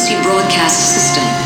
emergency broadcast system.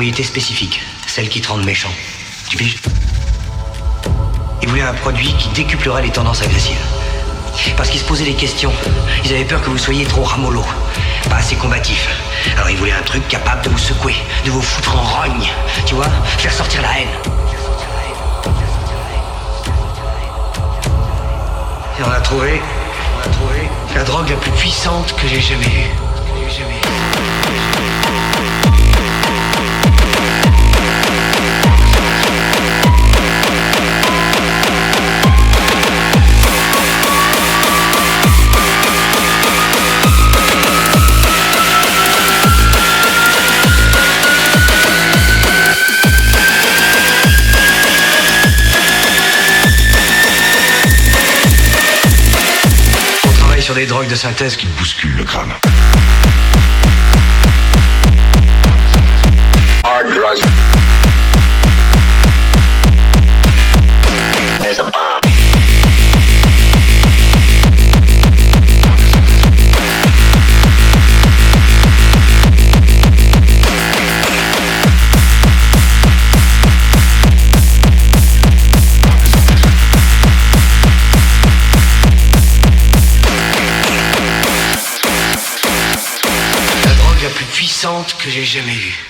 propriété spécifique, celle qui te rend méchant. Tu piges Ils voulaient un produit qui décuplerait les tendances agressives. Parce qu'ils se posaient des questions. Ils avaient peur que vous soyez trop ramolo, pas assez combatif. Alors ils voulaient un truc capable de vous secouer, de vous foutre en rogne, tu vois, faire sortir la haine. Et on a trouvé, on a trouvé la drogue la plus puissante que j'ai jamais eue. les drogues de synthèse qui bousculent le crâne. que j'ai jamais eue.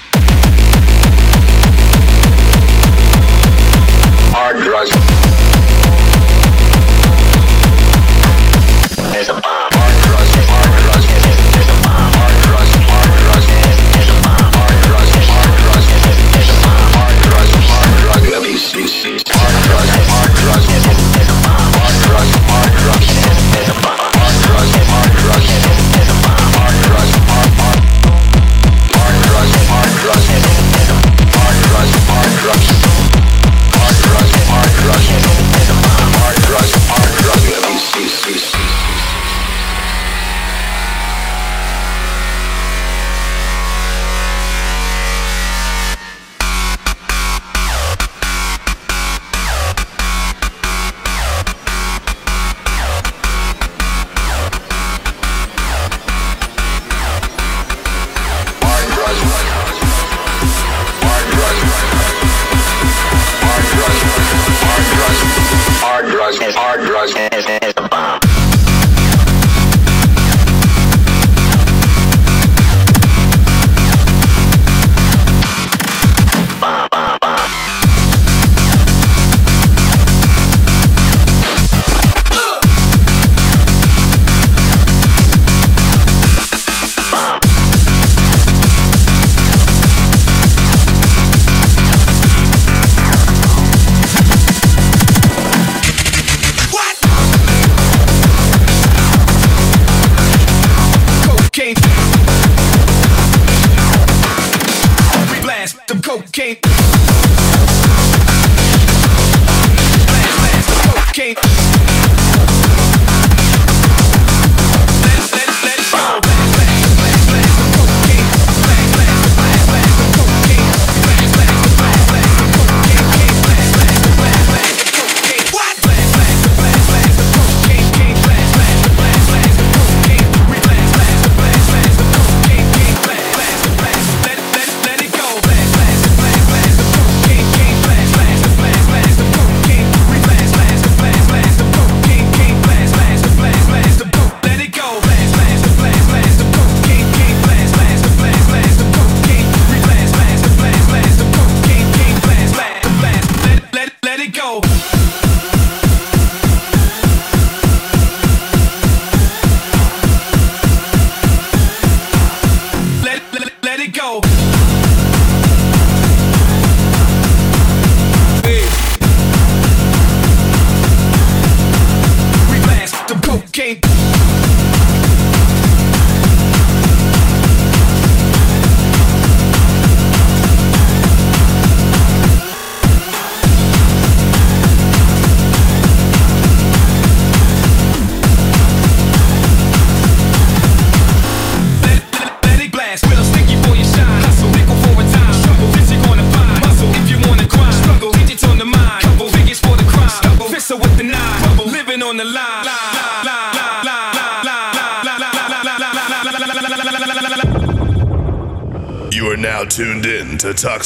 Can't. Can't.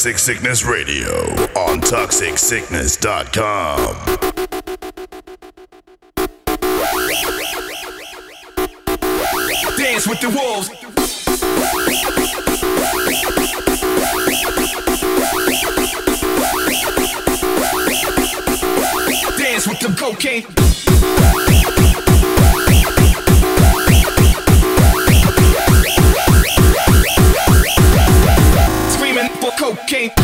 Toxic Sickness Radio on ToxicSickness.com. Dance with the wolves. Dance with the cocaine. For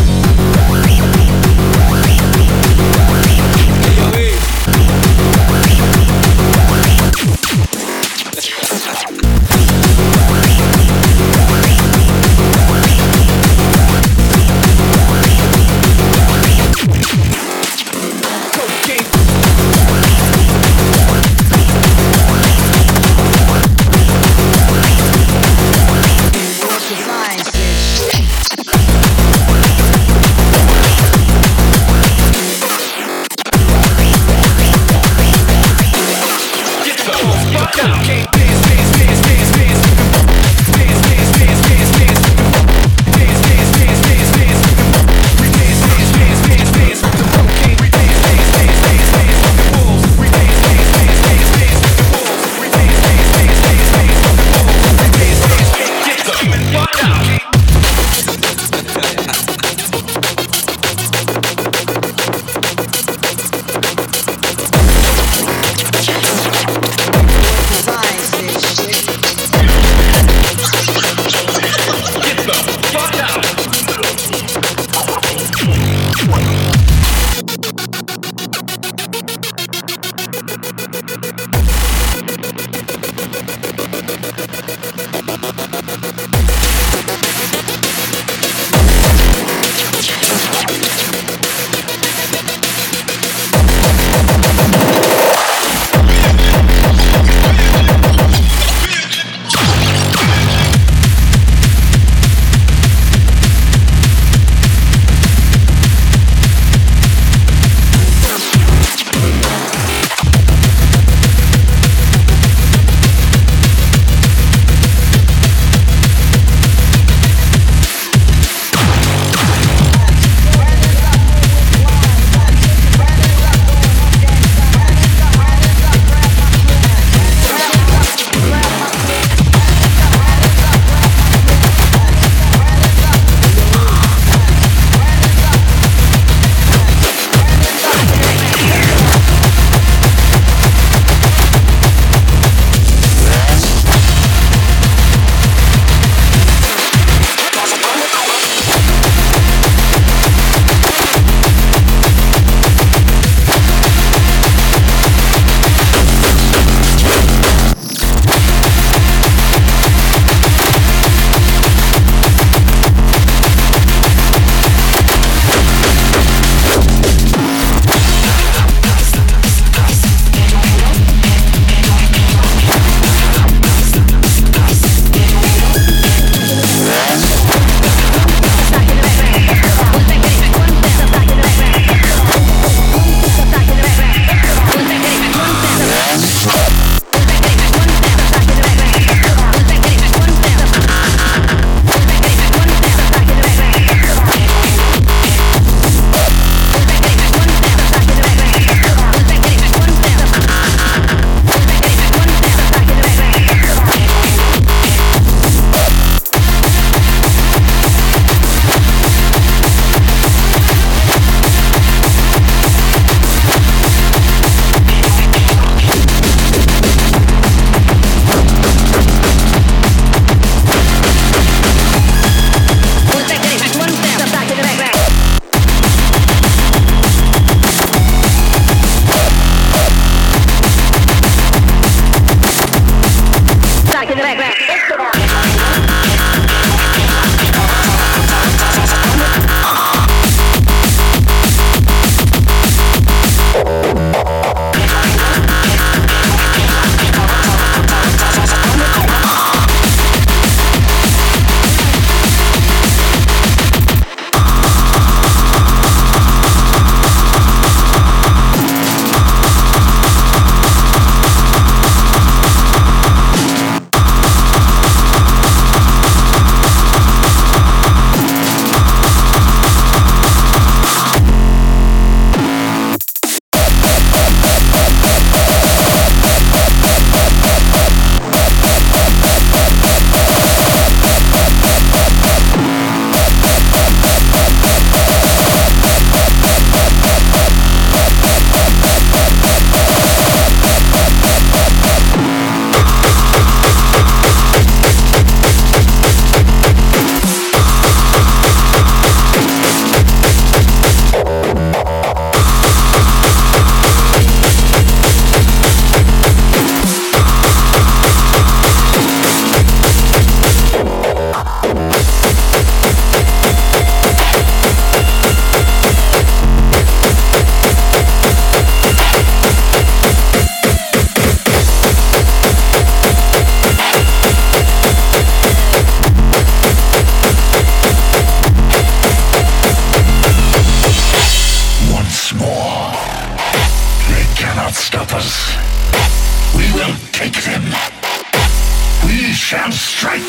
strike.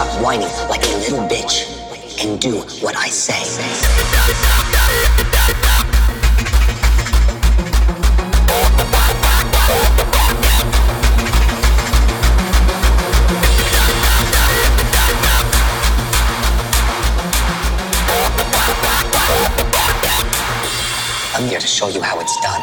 Stop whining like a little bitch and do what I say. I'm here to show you how it's done.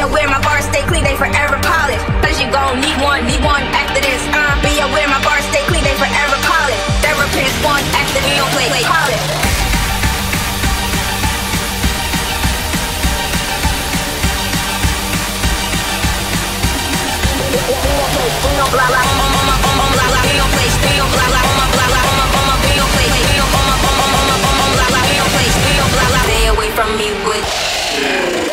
Be aware my bars stay clean, they forever polished. Cause you gon' need one, need one after this. Uh, be aware my bars stay clean, they forever polished. Therapist one after me, play, play polished. Stay away from me with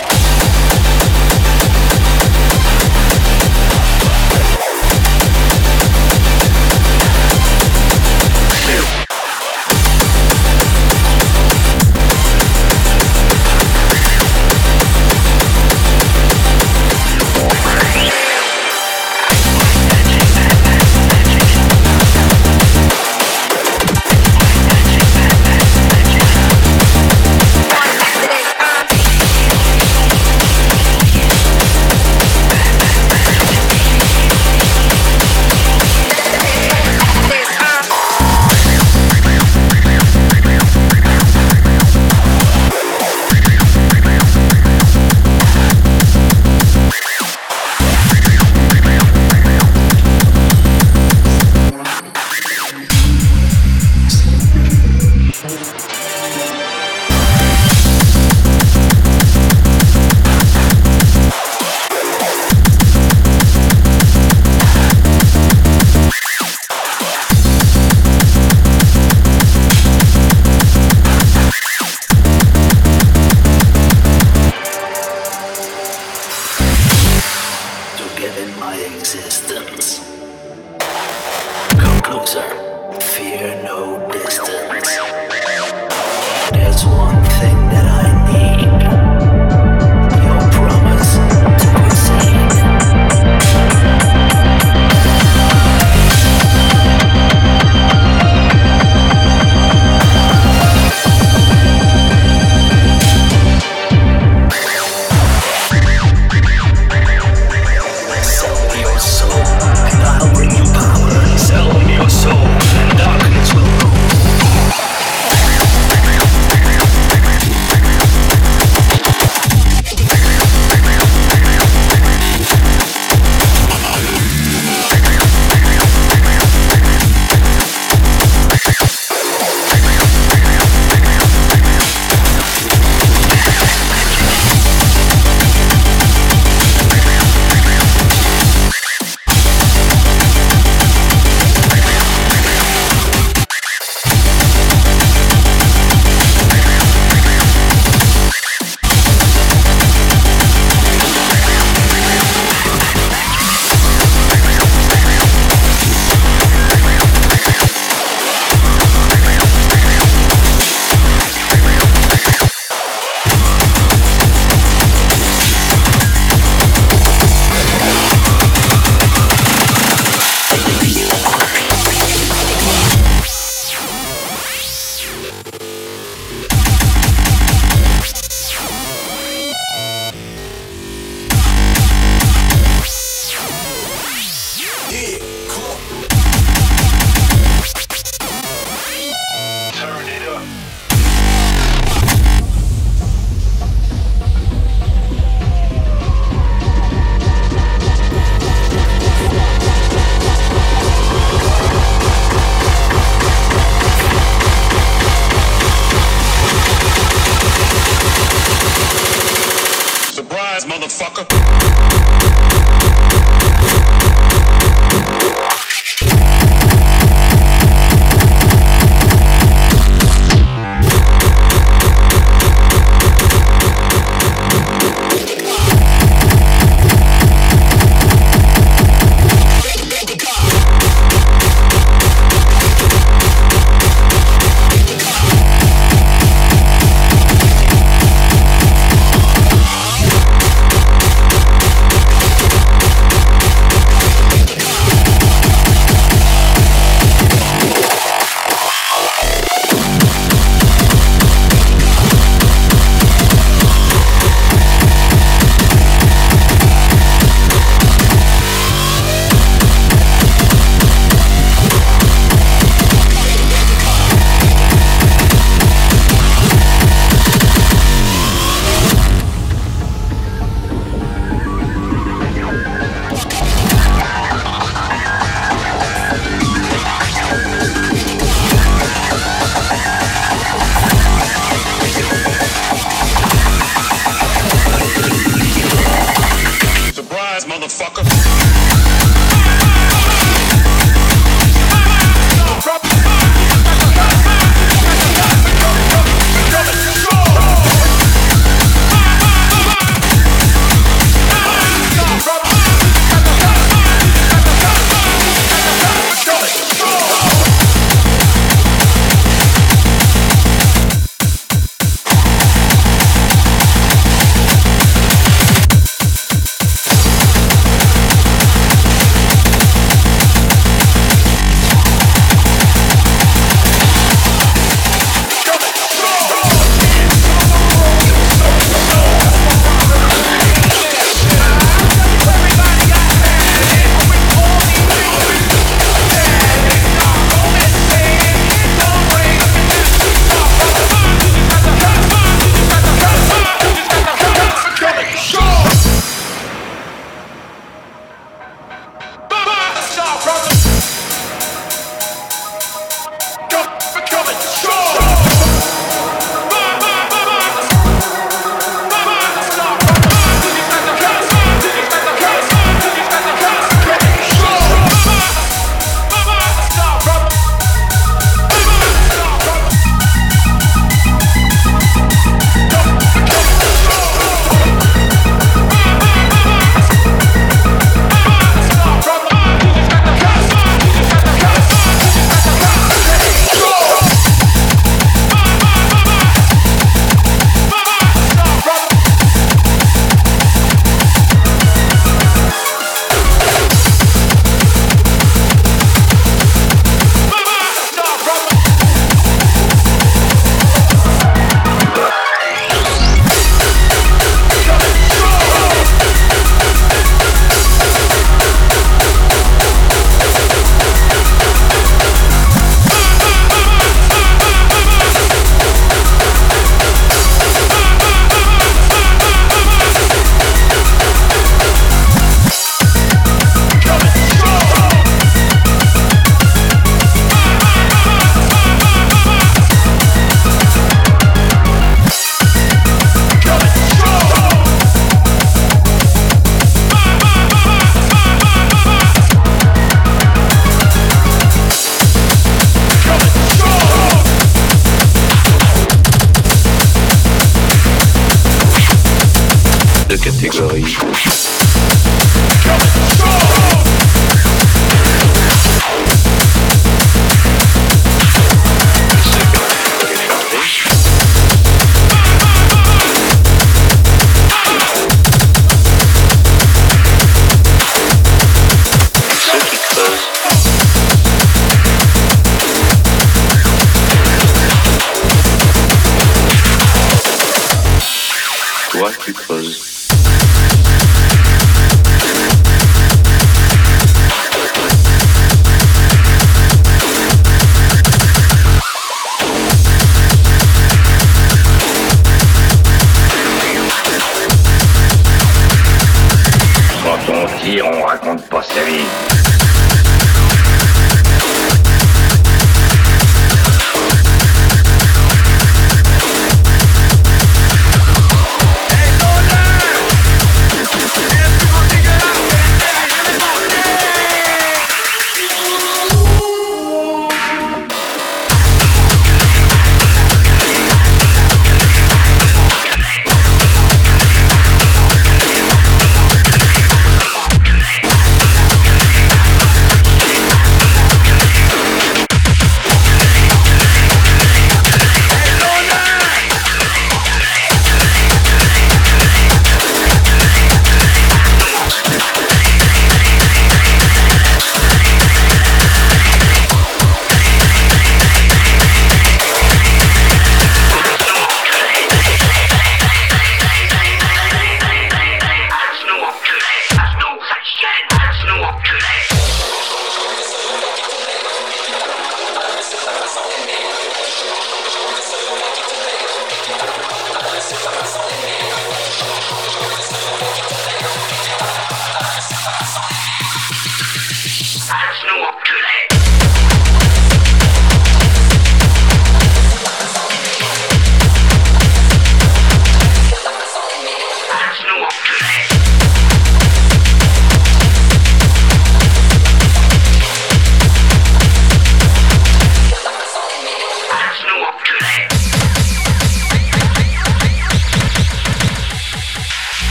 There's one thing that I catégorie.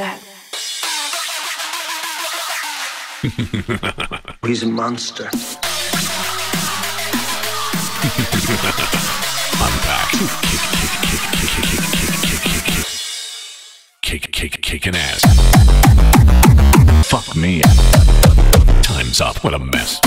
that. He's a monster. I'm back. Kick, kick, kick, kick, kick, kick, kick, kick, kick, kick, kick, kick, kicking ass. Fuck me. Time's up. What a mess.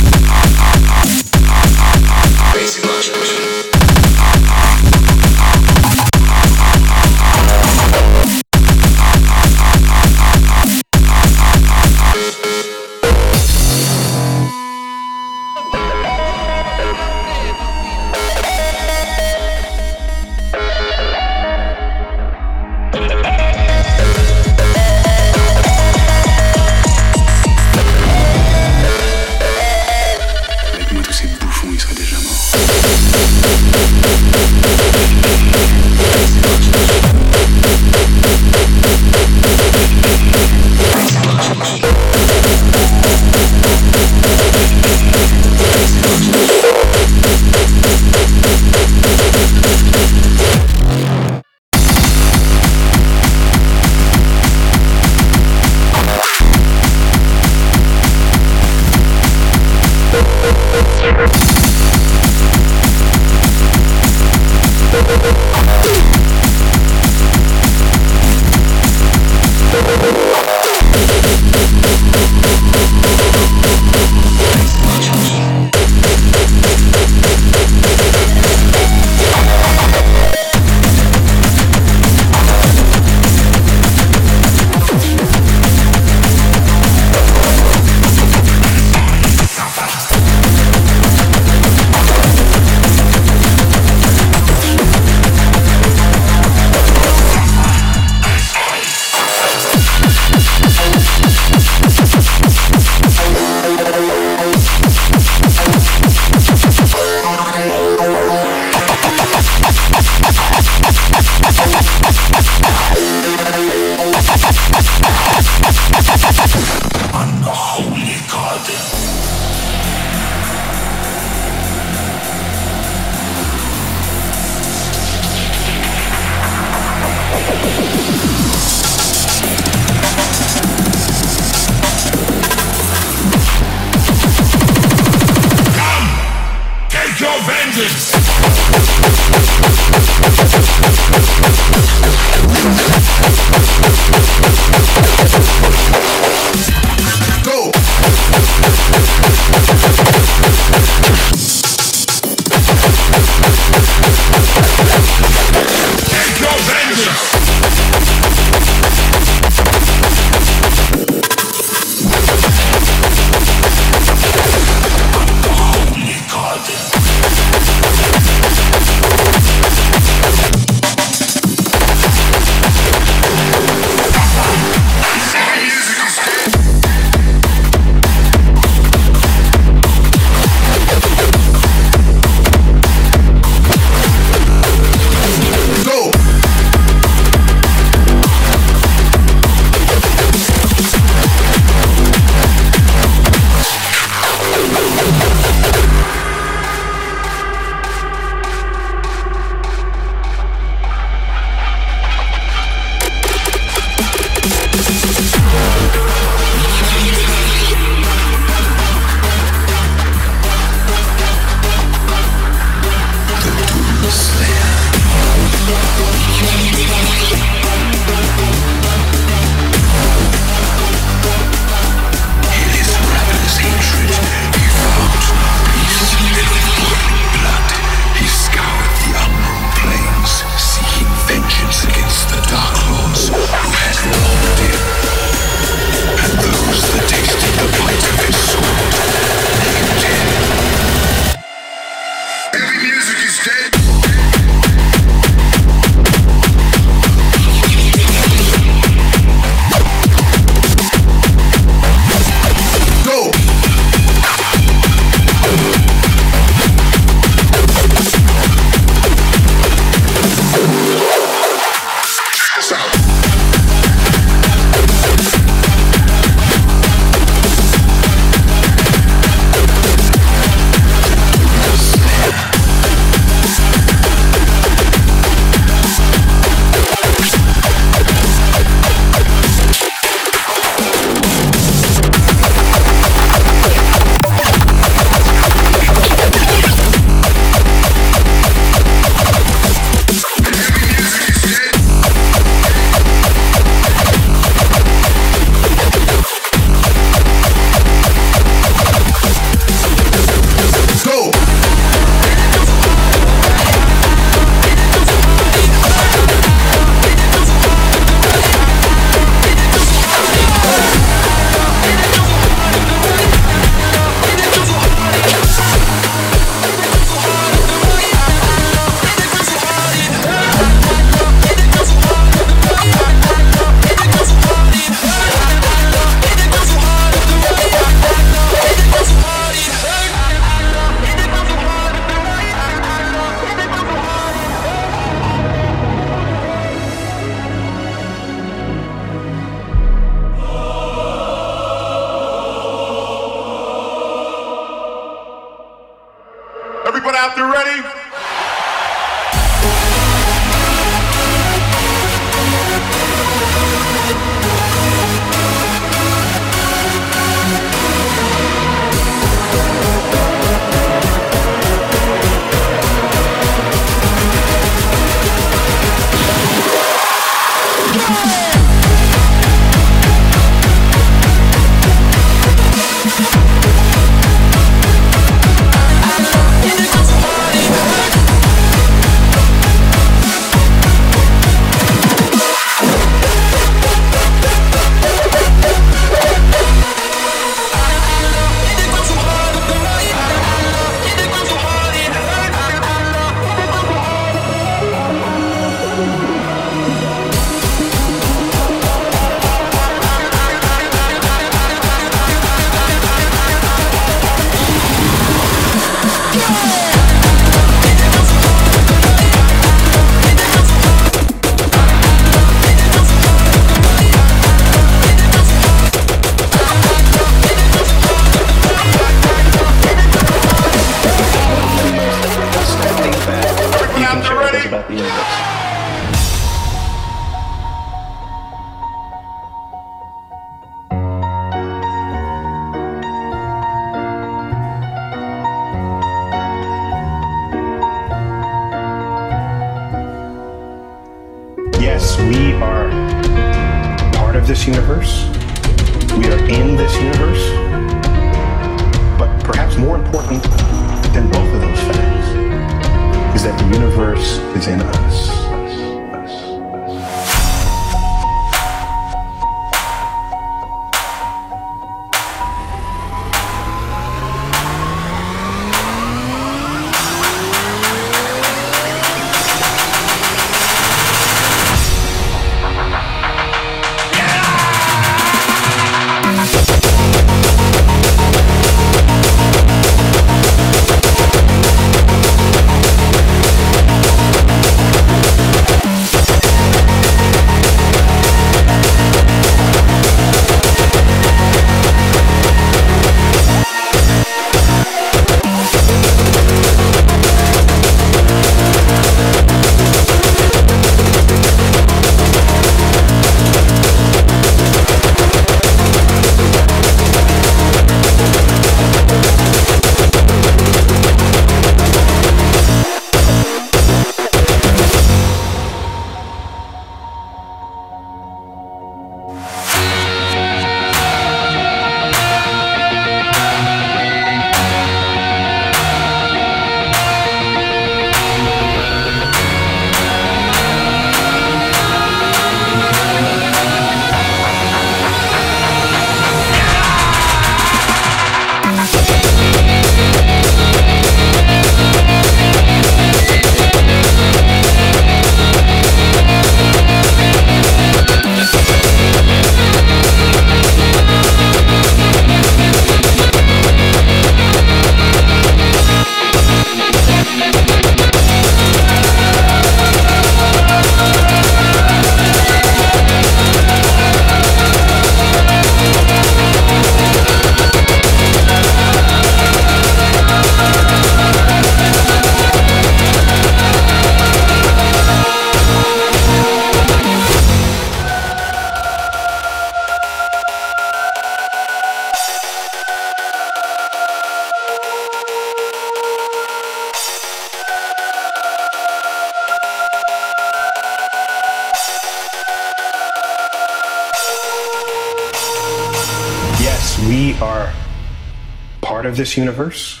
This universe.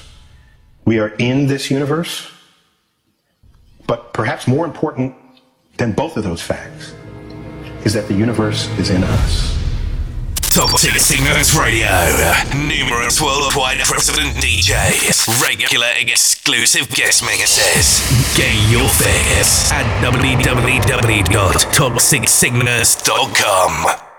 We are in this universe. But perhaps more important than both of those facts is that the universe is in us. Top Toxic Signals Radio. Numerous worldwide president DJs. Regular exclusive guest mixes. Get your fix at www.toxicsignals.com.